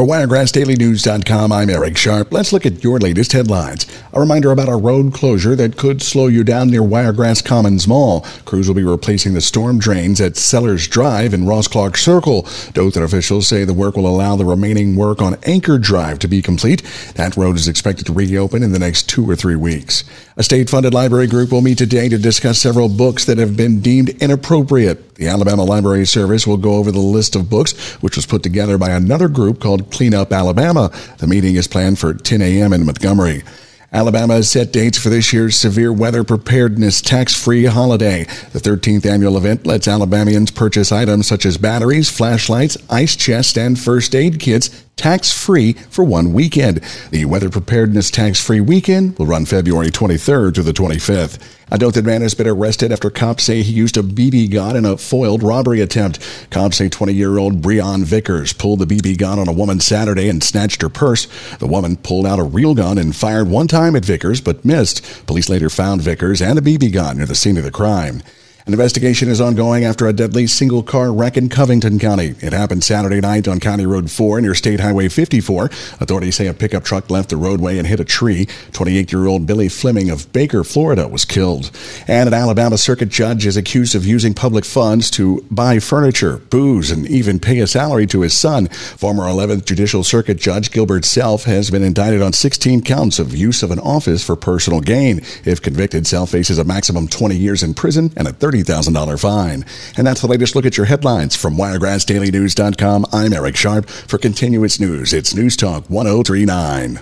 For WiregrassDailyNews.com, I'm Eric Sharp. Let's look at your latest headlines. A reminder about a road closure that could slow you down near Wiregrass Commons Mall. Crews will be replacing the storm drains at Sellers Drive and Ross Clark Circle. Dothan officials say the work will allow the remaining work on Anchor Drive to be complete. That road is expected to reopen in the next two or three weeks. A state funded library group will meet today to discuss several books that have been deemed inappropriate. The Alabama Library Service will go over the list of books, which was put together by another group called Clean Up Alabama. The meeting is planned for 10 a.m. in Montgomery. Alabama has set dates for this year's severe weather preparedness tax free holiday. The 13th annual event lets Alabamians purchase items such as batteries, flashlights, ice chests, and first aid kits tax free for one weekend. The Weather Preparedness Tax Free Weekend will run February 23rd to the 25th. A Dothan man has been arrested after cops say he used a BB gun in a foiled robbery attempt. Cops say 20 year old Breon Vickers pulled the BB gun on a woman Saturday and snatched her purse. The woman pulled out a real gun and fired one time at Vickers but missed. Police later found Vickers and a BB gun near the scene of the crime. An investigation is ongoing after a deadly single car wreck in Covington County. It happened Saturday night on County Road 4 near State Highway 54. Authorities say a pickup truck left the roadway and hit a tree. 28 year old Billy Fleming of Baker, Florida was killed. And an Alabama circuit judge is accused of using public funds to buy furniture, booze, and even pay a salary to his son. Former 11th Judicial Circuit Judge Gilbert Self has been indicted on 16 counts of use of an office for personal gain. If convicted, Self faces a maximum 20 years in prison and a 30 $30,000 fine. And that's the latest look at your headlines from WiregrassDailyNews.com. I'm Eric Sharp. For continuous news, it's News Talk 1039.